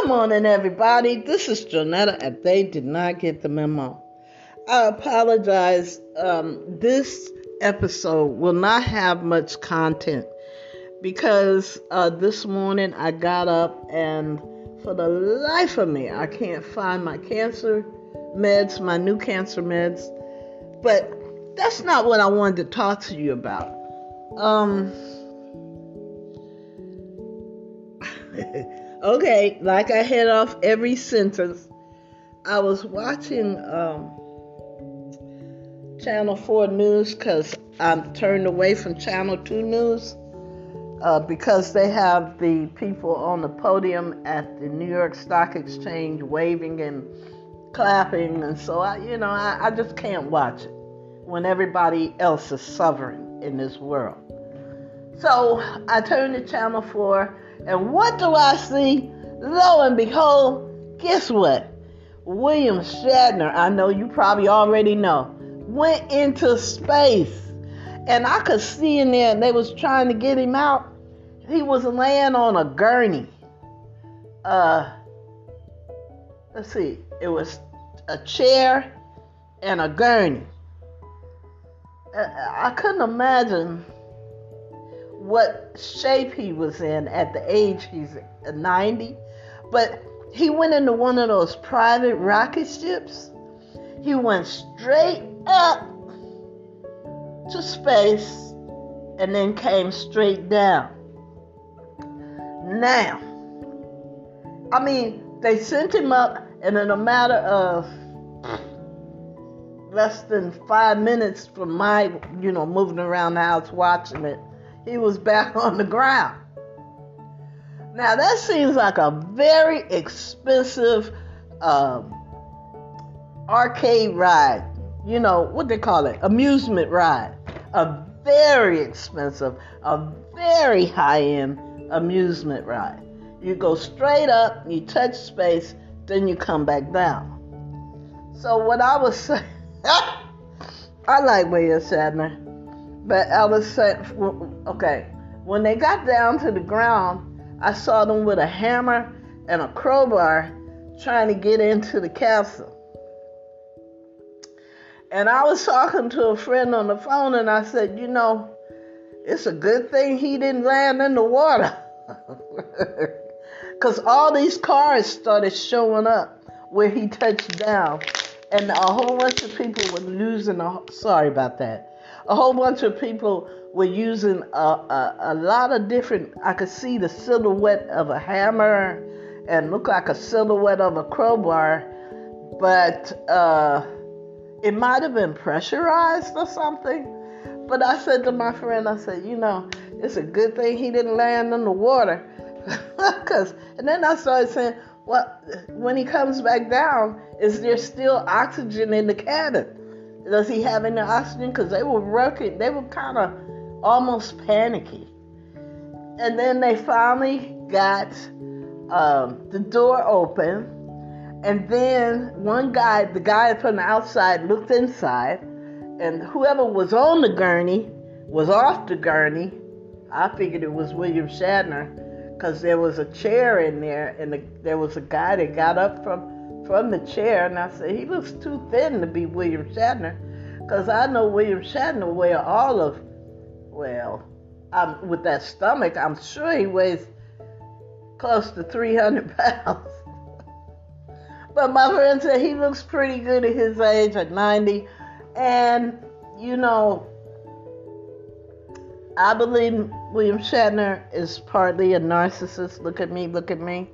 Good morning, everybody. This is Jonetta, and they did not get the memo. I apologize. Um, this episode will not have much content because uh, this morning I got up and for the life of me, I can't find my cancer meds, my new cancer meds. But that's not what I wanted to talk to you about. Um, okay, like I head off every sentence, I was watching um, Channel 4 News because I'm turned away from Channel 2 News uh, because they have the people on the podium at the New York Stock Exchange waving and clapping. And so, I, you know, I, I just can't watch it when everybody else is suffering in this world. So I turned to Channel 4 and what do I see? Lo and behold, guess what? William Shatner, I know you probably already know, went into space. And I could see in there, and they was trying to get him out. He was laying on a gurney. Uh, let's see, it was a chair and a gurney. Uh, I couldn't imagine what shape he was in at the age he's 90, but he went into one of those private rocket ships. He went straight up to space and then came straight down. Now, I mean, they sent him up, and in a matter of less than five minutes from my, you know, moving around the house watching it, he was back on the ground. Now that seems like a very expensive um, arcade ride. You know what they call it? Amusement ride. A very expensive, a very high-end amusement ride. You go straight up, you touch space, then you come back down. So what I was saying, I like William Shatner. But was saying, okay, when they got down to the ground, I saw them with a hammer and a crowbar trying to get into the castle. And I was talking to a friend on the phone and I said, you know, it's a good thing he didn't land in the water. Because all these cars started showing up where he touched down. And a whole bunch of people were losing. A, sorry about that a whole bunch of people were using a, a, a lot of different. I could see the silhouette of a hammer and look like a silhouette of a crowbar, but uh, it might have been pressurized or something. But I said to my friend, I said, you know, it's a good thing he didn't land in the water. Cause, and then I started saying, well, when he comes back down, is there still oxygen in the cabin? Does he have any oxygen? Because they were working, they were kind of almost panicky. And then they finally got um, the door open. And then one guy, the guy from the outside, looked inside. And whoever was on the gurney was off the gurney. I figured it was William Shatner because there was a chair in there, and the, there was a guy that got up from from the chair, and I said, he looks too thin to be William Shatner, because I know William Shatner weigh all of, well, I'm, with that stomach, I'm sure he weighs close to 300 pounds. but my friend said he looks pretty good at his age, at 90, and you know, I believe William Shatner is partly a narcissist. Look at me, look at me.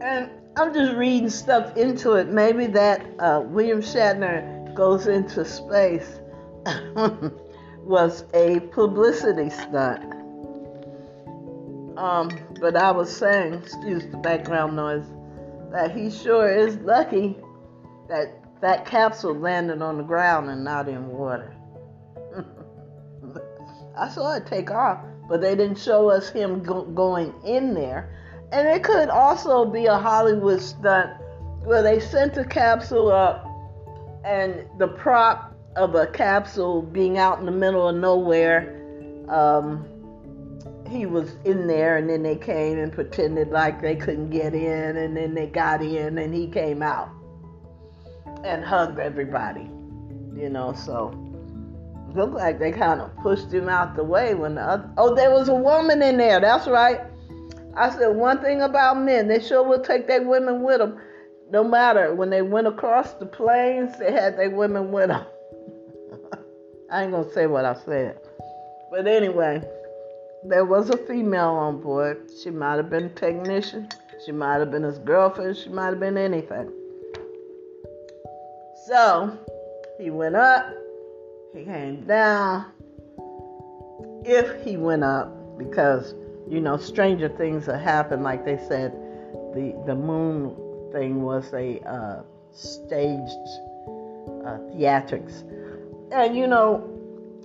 And I'm just reading stuff into it. Maybe that uh, William Shatner goes into space was a publicity stunt. Um, but I was saying, excuse the background noise, that he sure is lucky that that capsule landed on the ground and not in water. I saw it take off, but they didn't show us him go- going in there. And it could also be a Hollywood stunt where they sent a capsule up and the prop of a capsule being out in the middle of nowhere um, he was in there, and then they came and pretended like they couldn't get in, and then they got in, and he came out and hugged everybody. You know, so looked like they kind of pushed him out the way when the other, oh, there was a woman in there. That's right. I said one thing about men, they sure will take their women with them. No matter when they went across the plains, they had their women with them. I ain't gonna say what I said, but anyway, there was a female on board. She might have been a technician. She might have been his girlfriend. She might have been anything. So he went up. He came down. If he went up, because you know, stranger things have happened. Like they said, the the moon thing was a uh, staged uh, theatrics, and you know,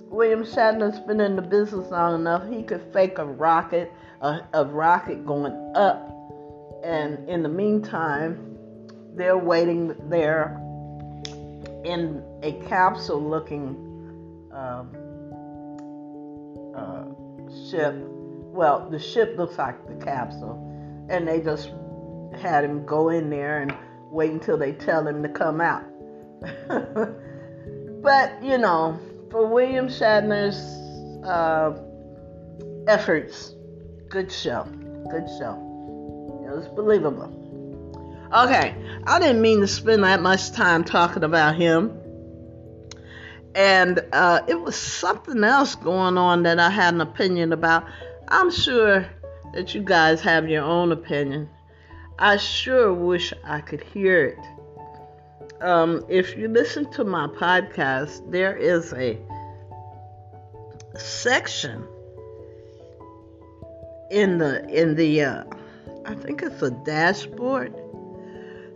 William Shatner's been in the business long enough. He could fake a rocket, a, a rocket going up, and in the meantime, they're waiting there in a capsule-looking um, uh, ship well, the ship looks like the capsule, and they just had him go in there and wait until they tell him to come out. but you know, for William Shatner's uh, efforts, good show, good show. It was believable. Okay, I didn't mean to spend that much time talking about him. And uh, it was something else going on that I had an opinion about. I'm sure that you guys have your own opinion. I sure wish I could hear it. Um, if you listen to my podcast, there is a section in the in the uh, I think it's a dashboard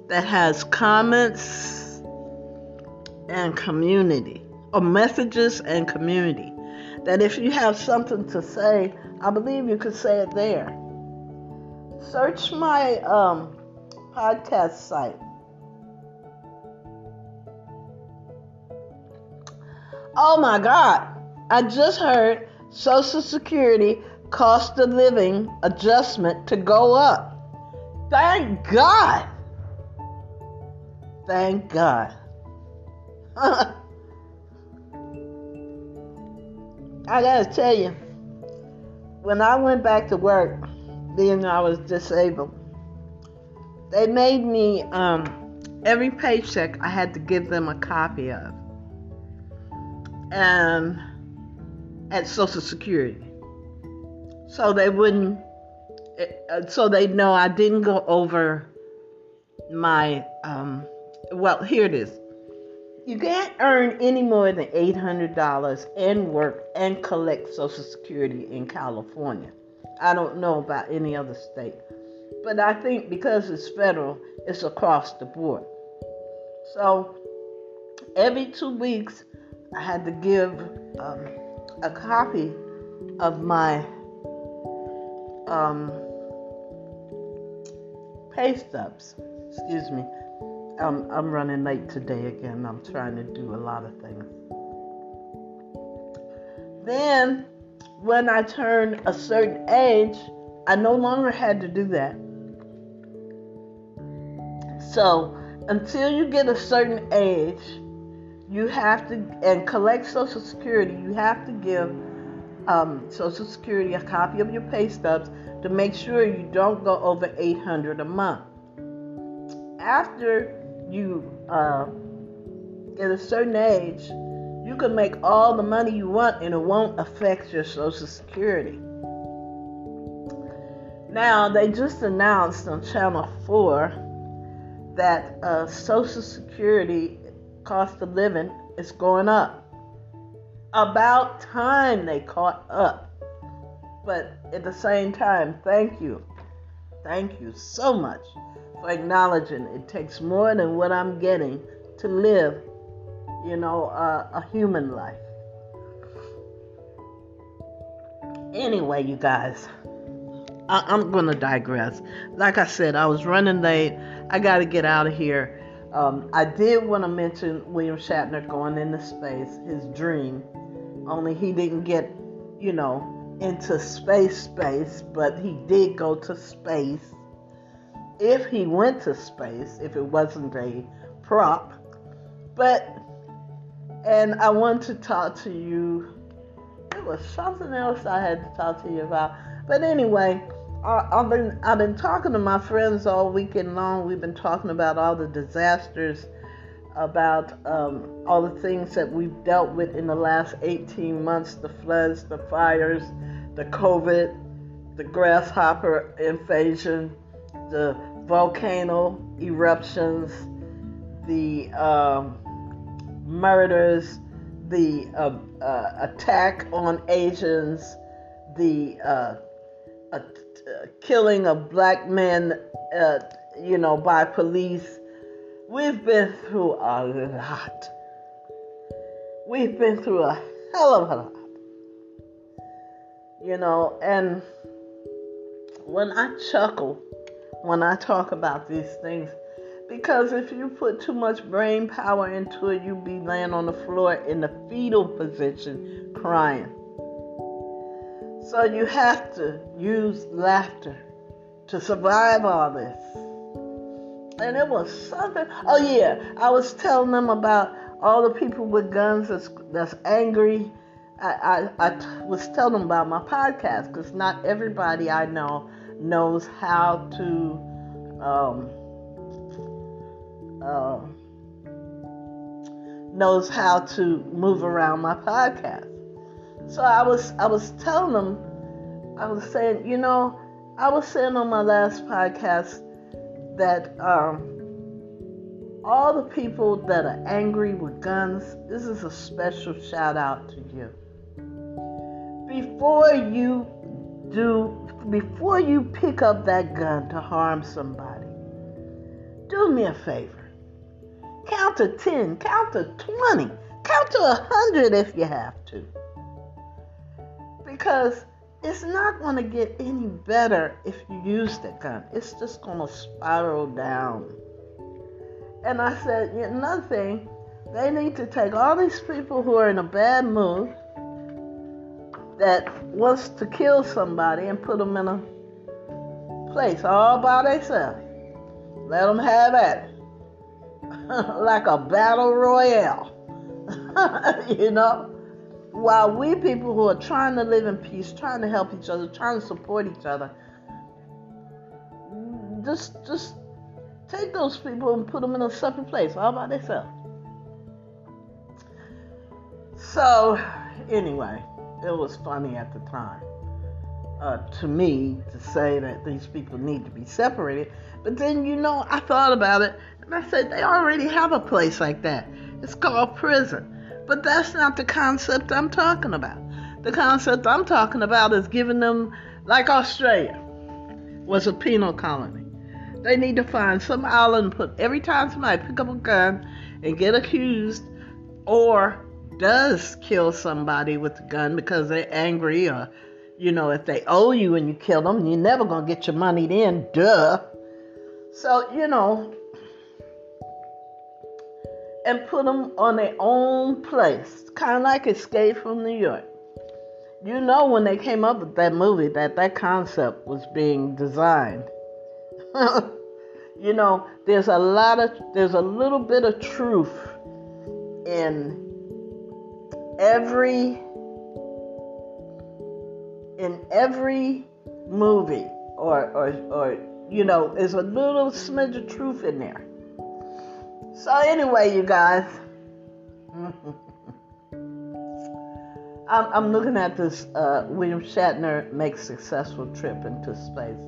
that has comments and community or messages and community that if you have something to say I believe you could say it there. Search my um, podcast site. Oh my God. I just heard Social Security cost of living adjustment to go up. Thank God. Thank God. I gotta tell you when I went back to work, being I was disabled, they made me um, every paycheck I had to give them a copy of, and at Social Security, so they wouldn't, uh, so they know I didn't go over my. Um, well, here it is. You can't earn any more than $800 and work and collect Social Security in California. I don't know about any other state. But I think because it's federal, it's across the board. So every two weeks, I had to give um, a copy of my um, pay stubs. Excuse me. I'm, I'm running late today again. I'm trying to do a lot of things. Then, when I turned a certain age, I no longer had to do that. So, until you get a certain age, you have to, and collect Social Security, you have to give um, Social Security a copy of your pay stubs to make sure you don't go over 800 a month. After you uh, at a certain age, you can make all the money you want and it won't affect your Social Security. Now, they just announced on Channel 4 that uh, Social Security cost of living is going up. About time they caught up. But at the same time, thank you. Thank you so much for acknowledging it takes more than what I'm getting to live, you know, uh, a human life. Anyway, you guys, I- am going to digress. Like I said, I was running late. I got to get out of here. Um, I did want to mention William Shatner going into space, his dream, only he didn't get, you know, into space space, but he did go to space. If he went to space, if it wasn't a prop. But and I want to talk to you. There was something else I had to talk to you about. But anyway, I, I've been I've been talking to my friends all weekend long. We've been talking about all the disasters about um, all the things that we've dealt with in the last 18 months the floods, the fires, the COVID, the grasshopper invasion, the volcano eruptions, the um, murders, the uh, uh, attack on Asians, the uh, killing of black men, uh, you know, by police We've been through a lot. We've been through a hell of a lot. You know, and when I chuckle when I talk about these things, because if you put too much brain power into it, you'll be laying on the floor in the fetal position crying. So you have to use laughter to survive all this and it was something. Oh yeah, I was telling them about all the people with guns that's that's angry. I, I, I was telling them about my podcast because not everybody I know knows how to um, uh, knows how to move around my podcast. So I was I was telling them I was saying you know I was saying on my last podcast that um, all the people that are angry with guns, this is a special shout out to you. Before you do, before you pick up that gun to harm somebody, do me a favor. Count to 10, count to 20, count to 100 if you have to. Because it's not going to get any better if you use the gun. It's just going to spiral down. And I said, another thing, they need to take all these people who are in a bad mood that wants to kill somebody and put them in a place all by themselves. Let them have at it. like a battle royale. you know? While we people who are trying to live in peace, trying to help each other, trying to support each other, just just take those people and put them in a separate place all by themselves. So, anyway, it was funny at the time uh, to me to say that these people need to be separated. But then, you know, I thought about it and I said they already have a place like that. It's called prison. But that's not the concept I'm talking about. The concept I'm talking about is giving them, like Australia was a penal colony. They need to find some island, put every time somebody pick up a gun and get accused or does kill somebody with a gun because they're angry or you know if they owe you and you kill them you're never going to get your money then duh so you know and put them on their own place, kind of like Escape from New York. You know, when they came up with that movie, that that concept was being designed. you know, there's a lot of, there's a little bit of truth in every, in every movie, or, or, or, you know, there's a little smidge of truth in there. So, anyway, you guys, I'm, I'm, looking at this uh, William Shatner makes successful trip into space.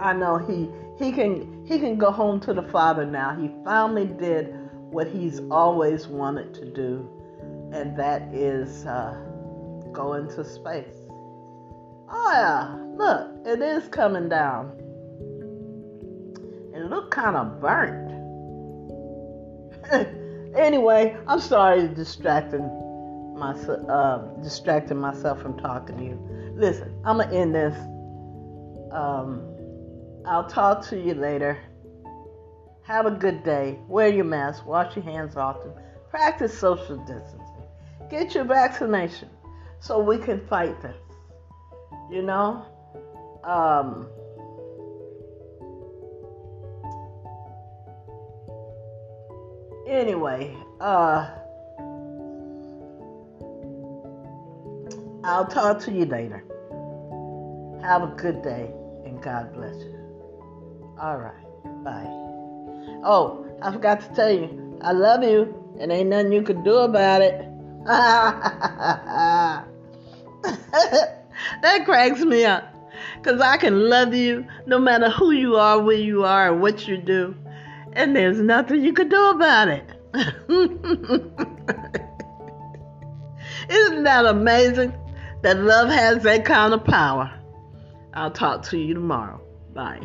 I know he he can he can go home to the Father now. He finally did what he's always wanted to do, and that is uh, go into space. Oh yeah, look, it is coming down. It looked kind of burnt. anyway, I'm sorry distracting myself, uh, distracting myself from talking to you. Listen, I'm gonna end this. Um, I'll talk to you later. Have a good day. Wear your mask. Wash your hands often. Practice social distancing. Get your vaccination so we can fight this. You know? Um, anyway, uh, I'll talk to you later. Have a good day and God bless you. All right. Bye. Oh, I forgot to tell you, I love you and ain't nothing you can do about it. that cracks me up. Because I can love you no matter who you are, where you are, or what you do. And there's nothing you can do about it. Isn't that amazing? That love has that kind of power. I'll talk to you tomorrow. Bye.